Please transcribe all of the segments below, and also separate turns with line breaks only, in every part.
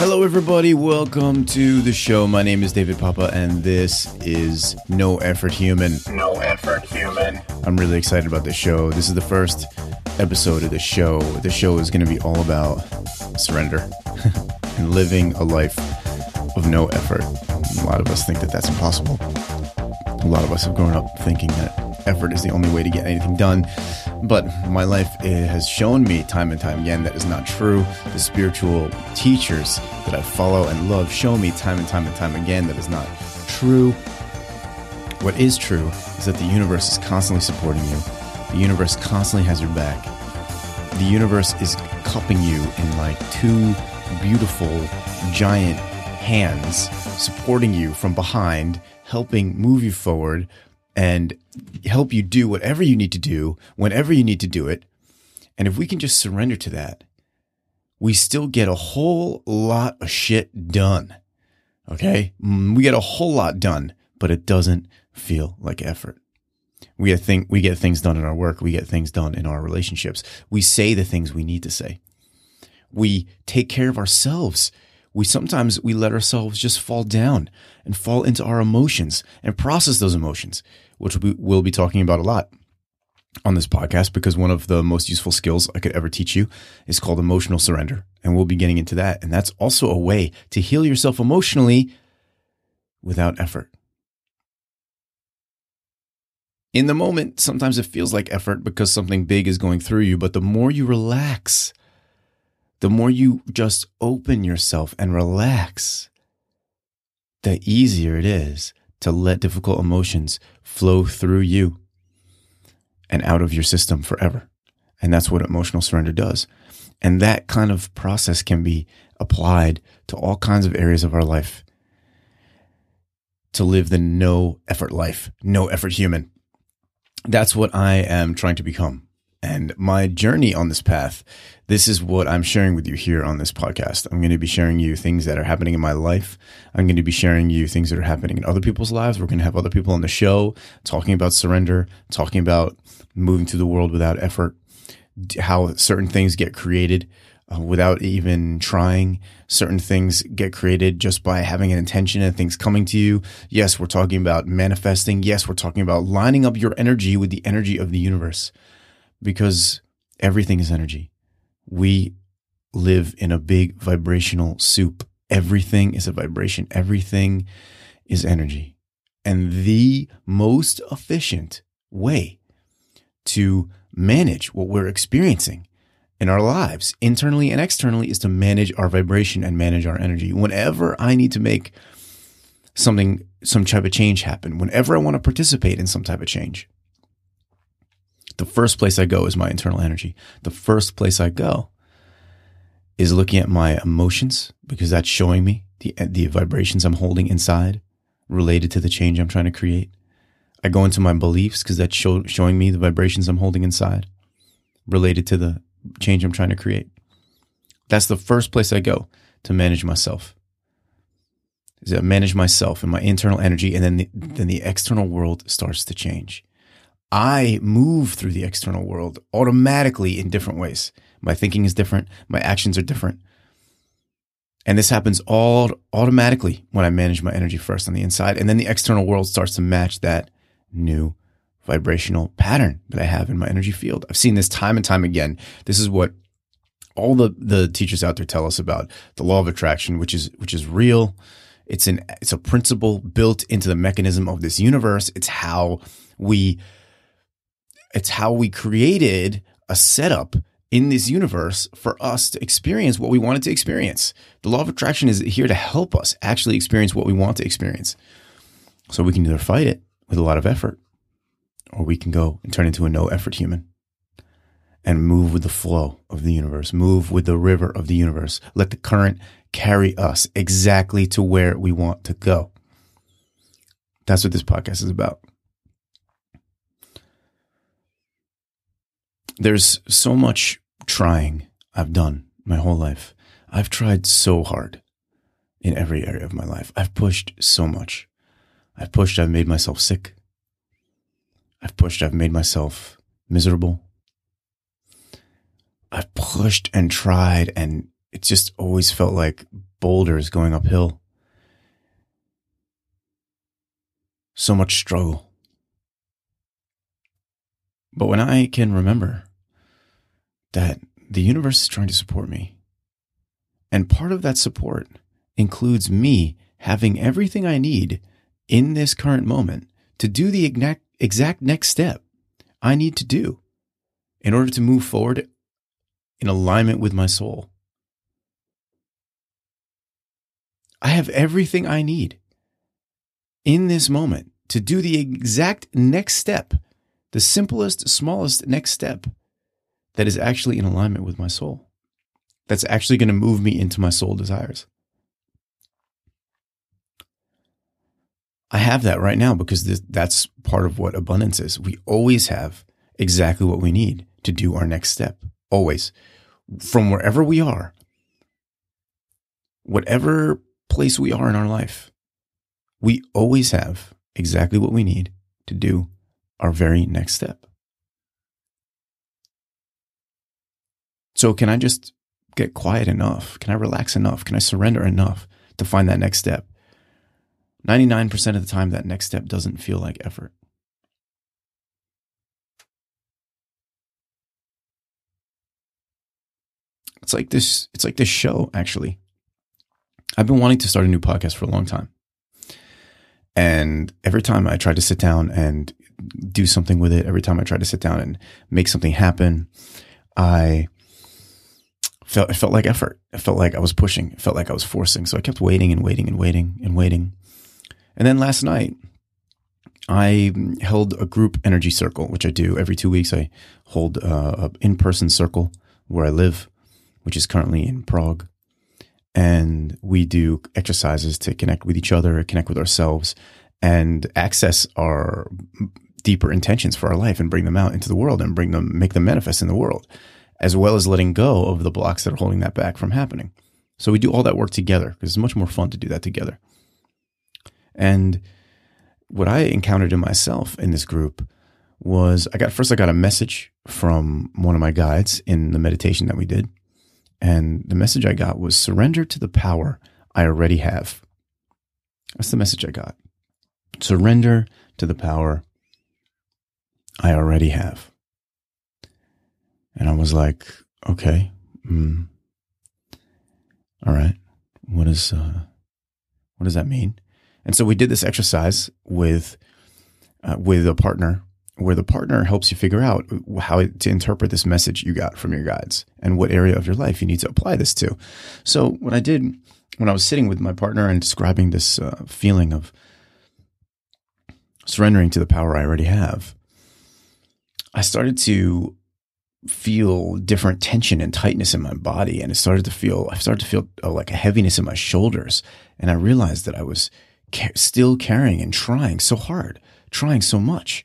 Hello, everybody. Welcome to the show. My name is David Papa, and this is No Effort Human.
No effort, human.
I'm really excited about this show. This is the first episode of the show. The show is going to be all about surrender and living a life of no effort. A lot of us think that that's impossible. A lot of us have grown up thinking that effort is the only way to get anything done. But my life eh, has shown me time and time again that is not true. The spiritual teachers that I follow and love show me time and time and time again that is not true. What is true is that the universe is constantly supporting you. The universe constantly has your back. The universe is cupping you in like two beautiful, giant hands, supporting you from behind, helping move you forward and help you do whatever you need to do whenever you need to do it. And if we can just surrender to that, we still get a whole lot of shit done. Okay. Mm, We get a whole lot done, but it doesn't feel like effort. We get, think, we get things done in our work. We get things done in our relationships. We say the things we need to say. We take care of ourselves. We sometimes we let ourselves just fall down and fall into our emotions and process those emotions, which we will be talking about a lot on this podcast because one of the most useful skills I could ever teach you is called emotional surrender. And we'll be getting into that. And that's also a way to heal yourself emotionally without effort. In the moment, sometimes it feels like effort because something big is going through you, but the more you relax, the more you just open yourself and relax, the easier it is to let difficult emotions flow through you and out of your system forever. And that's what emotional surrender does. And that kind of process can be applied to all kinds of areas of our life to live the no effort life, no effort human. That's what I am trying to become. And my journey on this path, this is what I'm sharing with you here on this podcast. I'm going to be sharing you things that are happening in my life. I'm going to be sharing you things that are happening in other people's lives. We're going to have other people on the show talking about surrender, talking about moving through the world without effort, how certain things get created uh, without even trying. Certain things get created just by having an intention and things coming to you. Yes, we're talking about manifesting. Yes, we're talking about lining up your energy with the energy of the universe because everything is energy. We live in a big vibrational soup. Everything is a vibration. Everything is energy. And the most efficient way to manage what we're experiencing in our lives, internally and externally, is to manage our vibration and manage our energy. Whenever I need to make something, some type of change happen, whenever I want to participate in some type of change, the first place I go is my internal energy. The first place I go is looking at my emotions because that's showing me the, the vibrations I'm holding inside related to the change I'm trying to create. I go into my beliefs because that's show, showing me the vibrations I'm holding inside related to the change I'm trying to create. That's the first place I go to manage myself. Is to manage myself and my internal energy, and then the, then the external world starts to change. I move through the external world automatically in different ways. My thinking is different. My actions are different. And this happens all automatically when I manage my energy first on the inside. And then the external world starts to match that new vibrational pattern that I have in my energy field. I've seen this time and time again. This is what all the, the teachers out there tell us about the law of attraction, which is, which is real. It's an, it's a principle built into the mechanism of this universe. It's how we, it's how we created a setup in this universe for us to experience what we wanted to experience. The law of attraction is here to help us actually experience what we want to experience. So we can either fight it with a lot of effort, or we can go and turn into a no effort human and move with the flow of the universe, move with the river of the universe. Let the current carry us exactly to where we want to go. That's what this podcast is about. There's so much trying I've done my whole life. I've tried so hard in every area of my life. I've pushed so much. I've pushed, I've made myself sick. I've pushed, I've made myself miserable. I've pushed and tried, and it just always felt like boulders going uphill, so much struggle. But when I can remember that the universe is trying to support me, and part of that support includes me having everything I need in this current moment to do the exact, exact next step I need to do in order to move forward in alignment with my soul. I have everything I need in this moment to do the exact next step, the simplest, smallest next step that is actually in alignment with my soul, that's actually going to move me into my soul desires. I have that right now because this, that's part of what abundance is. We always have exactly what we need to do our next step. Always. From wherever we are, whatever place we are in our life, we always have exactly what we need to do our very next step. So, can I just get quiet enough? Can I relax enough? Can I surrender enough to find that next step? 99% of the time, that next step doesn't feel like effort. It's like this, it's like this show, actually. I've been wanting to start a new podcast for a long time. And every time I try to sit down and do something with it, every time I try to sit down and make something happen, I felt it felt like effort. It felt like I was pushing. It felt like I was forcing. So I kept waiting and waiting and waiting and waiting. And then last night, I held a group energy circle, which I do every two weeks. I hold uh, a in person circle where I live, which is currently in Prague. And we do exercises to connect with each other, connect with ourselves, and access our deeper intentions for our life and bring them out into the world and bring them, make them manifest in the world, as well as letting go of the blocks that are holding that back from happening. So we do all that work together because it's much more fun to do that together. And what I encountered in myself in this group was I got first I got a message from one of my guides in the meditation that we did. And the message I got was surrender to the power I already have. That's the message I got. Surrender to the power I already have. And I was like, okay, mm, all right. What is uh, what does that mean? And so we did this exercise with uh, with a partner where the partner helps you figure out how to interpret this message you got from your guides and what area of your life you need to apply this to. So what I did when I was sitting with my partner and describing this uh, feeling of surrendering to the power I already have, I started to feel different tension and tightness in my body, and it started to feel I started to feel uh, like a heaviness in my shoulders, and I realized that I was ca- still carrying and trying so hard, trying so much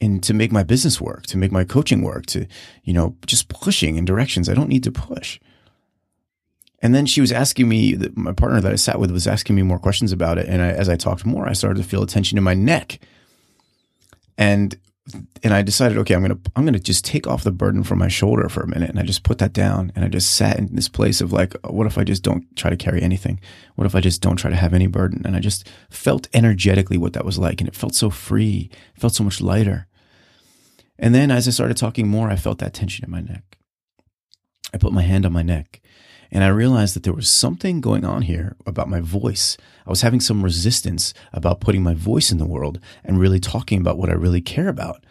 and to make my business work, to make my coaching work, to, you know, just pushing in directions I don't need to push. And then she was asking me, my partner that I sat with was asking me more questions about it. And I, as I talked more, I started to feel a tension in my neck. And and I decided, okay, I'm gonna I'm gonna just take off the burden from my shoulder for a minute, and I just put that down, and I just sat in this place of like, what if I just don't try to carry anything? What if I just don't try to have any burden? And I just felt energetically what that was like, and it felt so free, it felt so much lighter. And then as I started talking more, I felt that tension in my neck. I put my hand on my neck, and I realized that there was something going on here about my voice. I was having some resistance about putting my voice in the world and really talking about what I really care about.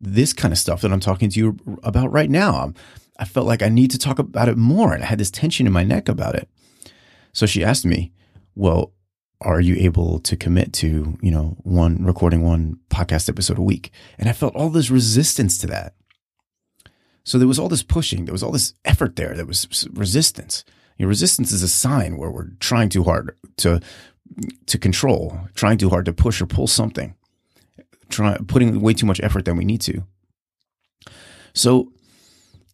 This kind of stuff that I'm talking to you about right now. I'm, I felt like I need to talk about it more. And I had this tension in my neck about it. So she asked me, Well, are you able to commit to, you know, one recording one podcast episode a week? And I felt all this resistance to that. So there was all this pushing, there was all this effort there, there was resistance. You know, resistance is a sign where we're trying too hard to to control, trying too hard to push or pull something, try, putting way too much effort than we need to. So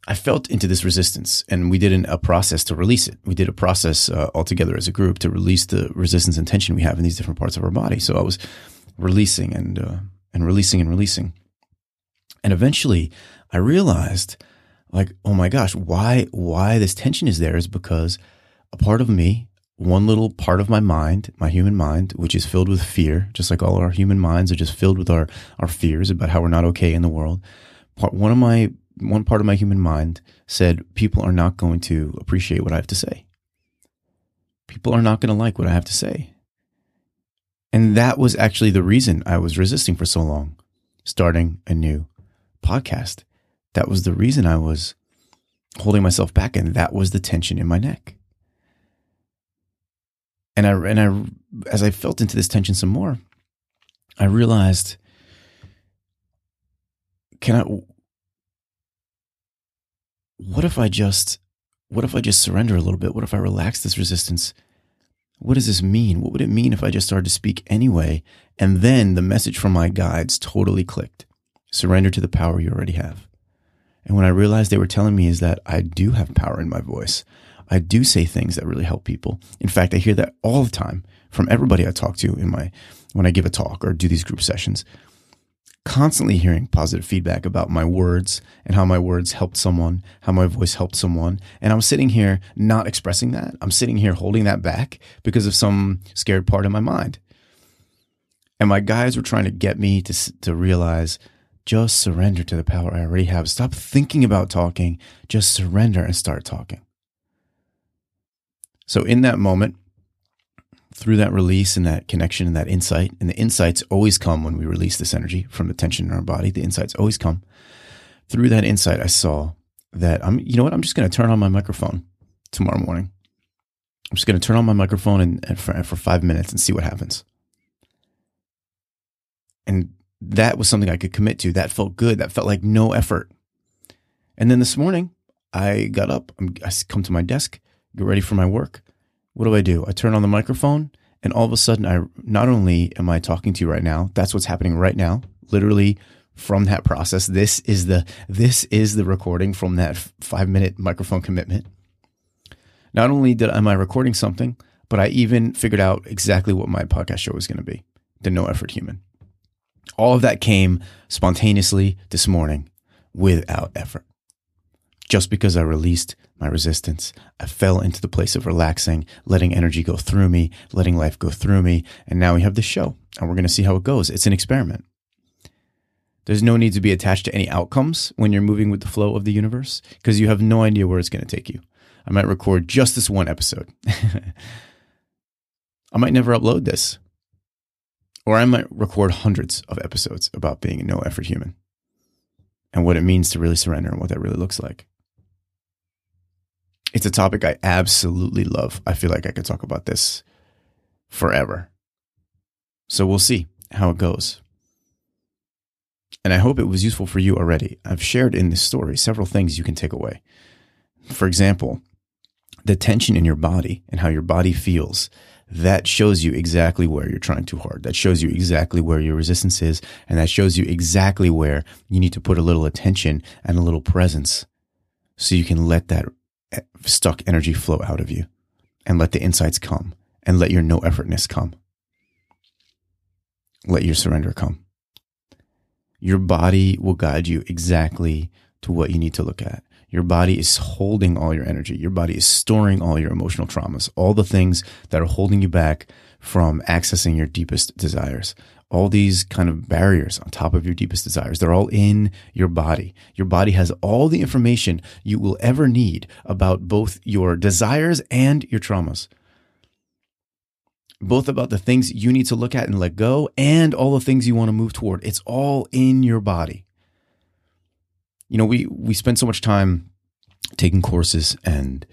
I felt into this resistance, and we did an, a process to release it. We did a process uh, all together as a group to release the resistance and tension we have in these different parts of our body. So I was releasing and uh, and releasing and releasing, and eventually I realized, like, oh my gosh, why why this tension is there is because a part of me one little part of my mind, my human mind, which is filled with fear, just like all our human minds are just filled with our, our fears about how we're not okay in the world. Part, one of my, one part of my human mind said, people are not going to appreciate what I have to say. People are not going to like what I have to say. And that was actually the reason I was resisting for so long, starting a new podcast. That was the reason I was holding myself back. And that was the tension in my neck and I and I as I felt into this tension some more, I realized can I what if I just what if I just surrender a little bit? What if I relax this resistance? What does this mean? What would it mean if I just started to speak anyway? And then the message from my guides totally clicked. Surrender to the power you already have. And when I realized they were telling me is that I do have power in my voice. I do say things that really help people. In fact, I hear that all the time from everybody I talk to in my when I give a talk or do these group sessions. Constantly hearing positive feedback about my words and how my words helped someone, how my voice helped someone. And I'm sitting here not expressing that. I'm sitting here holding that back because of some scared part of my mind. And my guys were trying to get me to, to realize just surrender to the power I already have. Stop thinking about talking, just surrender and start talking. So, in that moment, through that release and that connection and that insight, and the insights always come when we release this energy from the tension in our body. The insights always come. Through that insight, I saw that I'm, you know what? I'm just going to turn on my microphone tomorrow morning. I'm just going to turn on my microphone and, and for, for five minutes and see what happens. And that was something I could commit to. That felt good. That felt like no effort. And then this morning, I got up. I come to my desk get ready for my work. What do I do? I turn on the microphone and all of a sudden I not only am I talking to you right now, that's what's happening right now, literally from that process. This is the this is the recording from that 5 minute microphone commitment. Not only did am I recording something, but I even figured out exactly what my podcast show was going to be. The No Effort Human. All of that came spontaneously this morning without effort just because I released my resistance. I fell into the place of relaxing, letting energy go through me, letting life go through me. And now we have this show and we're going to see how it goes. It's an experiment. There's no need to be attached to any outcomes when you're moving with the flow of the universe because you have no idea where it's going to take you. I might record just this one episode. I might never upload this. Or I might record hundreds of episodes about being a no effort human and what it means to really surrender and what that really looks like. It's a topic I absolutely love. I feel like I could talk about this forever. So we'll see how it goes. And I hope it was useful for you already. I've shared in this story several things you can take away. For example, the tension in your body and how your body feels. That shows you exactly where you're trying too hard. That shows you exactly where your resistance is. And that shows you exactly where you need to put a little attention and a little presence so you can let that eh, stuck energy flow out of you and let the insights come and let your no effortness come. Let your surrender come. Your body will guide you exactly to what you need to look at. Your body is holding all your energy. Your body is storing all your emotional traumas, all the things that are holding you back from accessing your deepest desires all these kind of barriers on top of your deepest desires. They're all in your body. Your body has all the information you will ever need about both your desires and your traumas. Both about the things you need to look at and let go and all the things you want to move toward. It's all in your body. You know, we we spend so much time taking courses and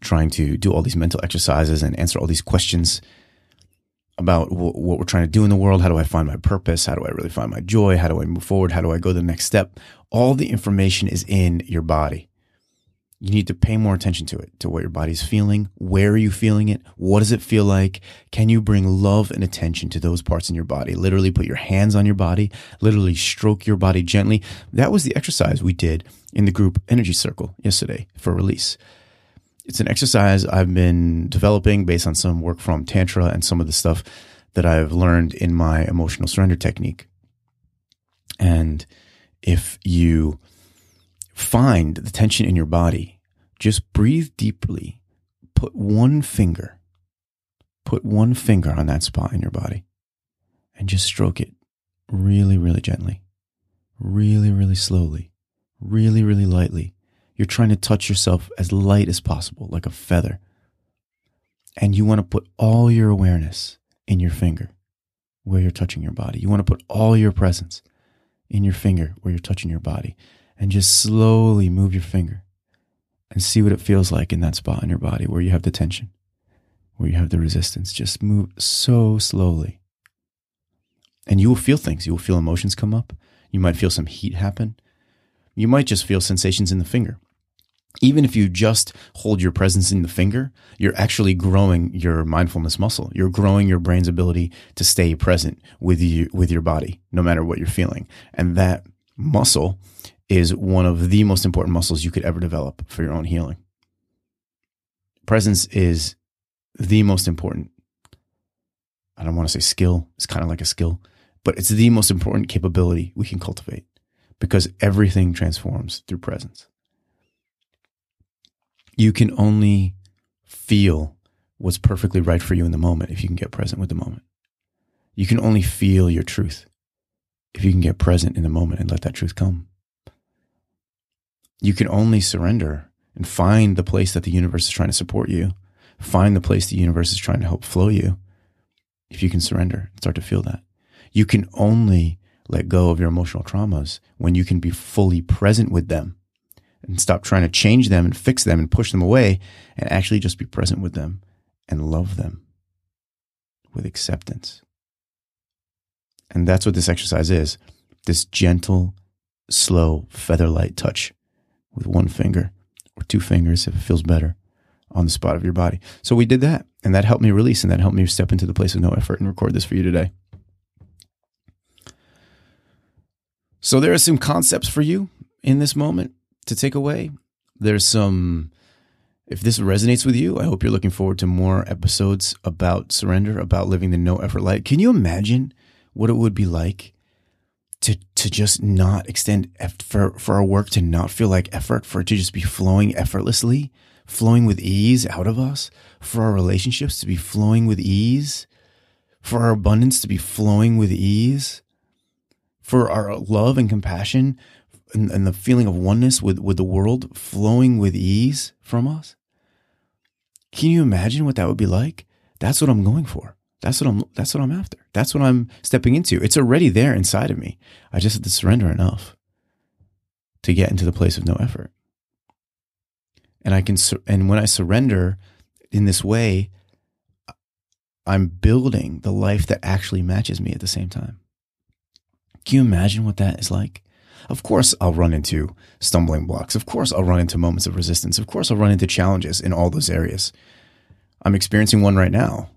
trying to do all these mental exercises and answer all these questions about w- what we're trying to do in the world. How do I find my purpose? How do I really find my joy? How do I move forward? How do I go the next step? All the information is in your body. You need to pay more attention to it, to what your body's feeling. Where are you feeling it? What does it feel like? Can you bring love and attention to those parts in your body? Literally put your hands on your body, literally stroke your body gently. That was the exercise we did in the group energy circle yesterday for release it's an exercise I've been developing based on some work from Tantra and some of the stuff that I've learned in my emotional surrender technique. And if you find the tension in your body, just breathe deeply, put one finger put one finger on that spot in your body and just stroke it really, really gently, really, really slowly, really, really lightly. You're trying to touch yourself as light as possible, like a feather. And you want to put all your awareness in your finger where you're touching your body. You want to put all your presence in your finger where you're touching your body and just slowly move your finger and see what it feels like in that spot in your body where you have the tension, where you have the resistance. Just move so slowly. And you will feel things. You will feel emotions come up. You might feel some heat happen. You might just feel sensations in the finger. Even if you just hold your presence in the finger, you're actually growing your mindfulness muscle. You're growing your brain's ability to stay present with you, with your body, no matter what you're feeling. And that muscle is one of the most important muscles you could ever develop for your own healing. Presence is the most important. I don't want to say skill, it's kind of like a skill, but it's the most important capability we can cultivate because everything transforms through presence. You can only feel what's perfectly right for you in the moment if you can get present with the moment. You can only feel your truth if you can get present in the moment and let that truth come you can only surrender and find the place that the universe is trying to support you, find the place the universe is trying to help flow you. If you can surrender, and start to feel that. You can only let go of your emotional traumas when you can be fully present with them and stop trying to change them and fix them and push them away and actually just be present with them and love them with acceptance. And that's what this exercise is this gentle, slow, feather light touch with one finger or two fingers if it feels better on the spot of your body. So we did that, and that helped me release, and that helped me step into the place of no effort and record this for you today. So there are some concepts for you in this moment to take away. There's some, if this resonates with you, I hope you're looking forward to more episodes about surrender, about living the no effort life. Can you imagine what it would be like to just not extend effort for for our work to not feel like effort for it to just be flowing effortlessly flowing with ease out of us for our relationships to be flowing with ease for our abundance to be flowing with ease for our love and compassion and, and the feeling of oneness with with the world flowing with ease from us. Can you imagine what that would be like? That's what i'm going for that's what I'm that's what I'm after. That's what I'm stepping into. It's already there inside of me. I just have to surrender enough to get into the place of no effort. And I can and when I surrender in this way, I'm building the life that actually matches me at the same time. Can you imagine what that is like? Of course, I'll run into stumbling blocks. Of course, I'll run into moments of resistance. Of course, I'll run into challenges in all those areas. I'm experiencing one right now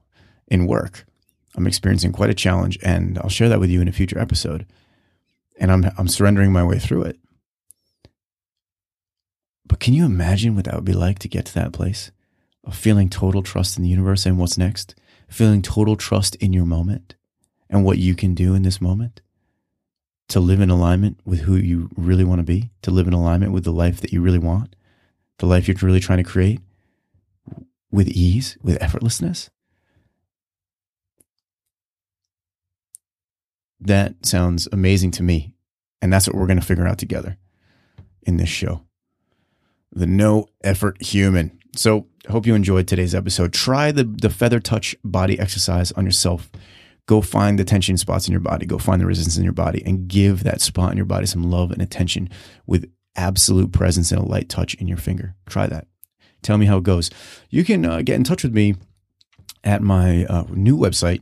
in work. I'm experiencing quite a challenge, and I'll share that with you in a future episode. And I'm I'm surrendering my way through it. But can you imagine what that would be like to get to that place of feeling total trust in the universe and what's next? Feeling total trust in your moment and what you can do in this moment to live in alignment with who you really want to be, to live in alignment with the life that you really want, the life you're really trying to create with ease, with effortlessness. That sounds amazing to me. And that's what we're going to figure out together in this show. The no effort human. So, hope you enjoyed today's episode. Try the, the feather touch body exercise on yourself. Go find the tension spots in your body. Go find the resistance in your body and give that spot in your body some love and attention with absolute presence and a light touch in your finger. Try that. Tell me how it goes. You can uh, get in touch with me at my uh, new website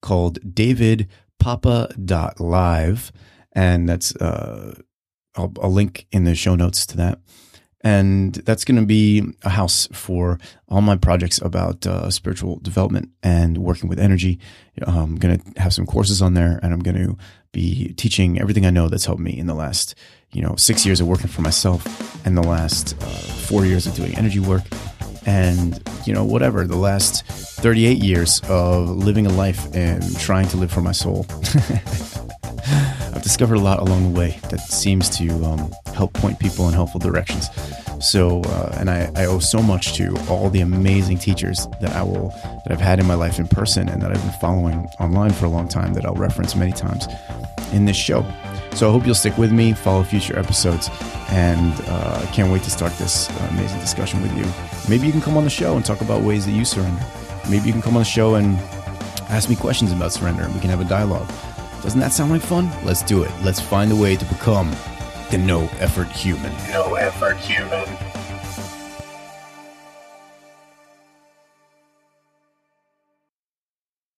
called David papa.live. And that's, uh, I'll, I'll link in the show notes to that. And that's going to be a house for all my projects about uh, spiritual development and working with energy. I'm going to have some courses on there, and I'm going to be teaching everything I know that's helped me in the last, you know, six years of working for myself, and the last uh, four years of doing energy work, and you know whatever the last 38 years of living a life and trying to live for my soul i've discovered a lot along the way that seems to um, help point people in helpful directions. So, uh, and I, I, owe so much to all the amazing teachers that I will that I've had in my life in person and that I've been following online for a long time that I'll reference many times in this show. So I hope you'll stick with me, follow future episodes, and uh, I can't wait to start this uh, amazing discussion with you. Maybe you can come on the show and talk about ways that you surrender. Maybe you can come on the show and ask me questions about surrender, and we can have a dialogue. Doesn't that sound like fun? Let's do it. Let's find a way to become the no effort human.
No effort human.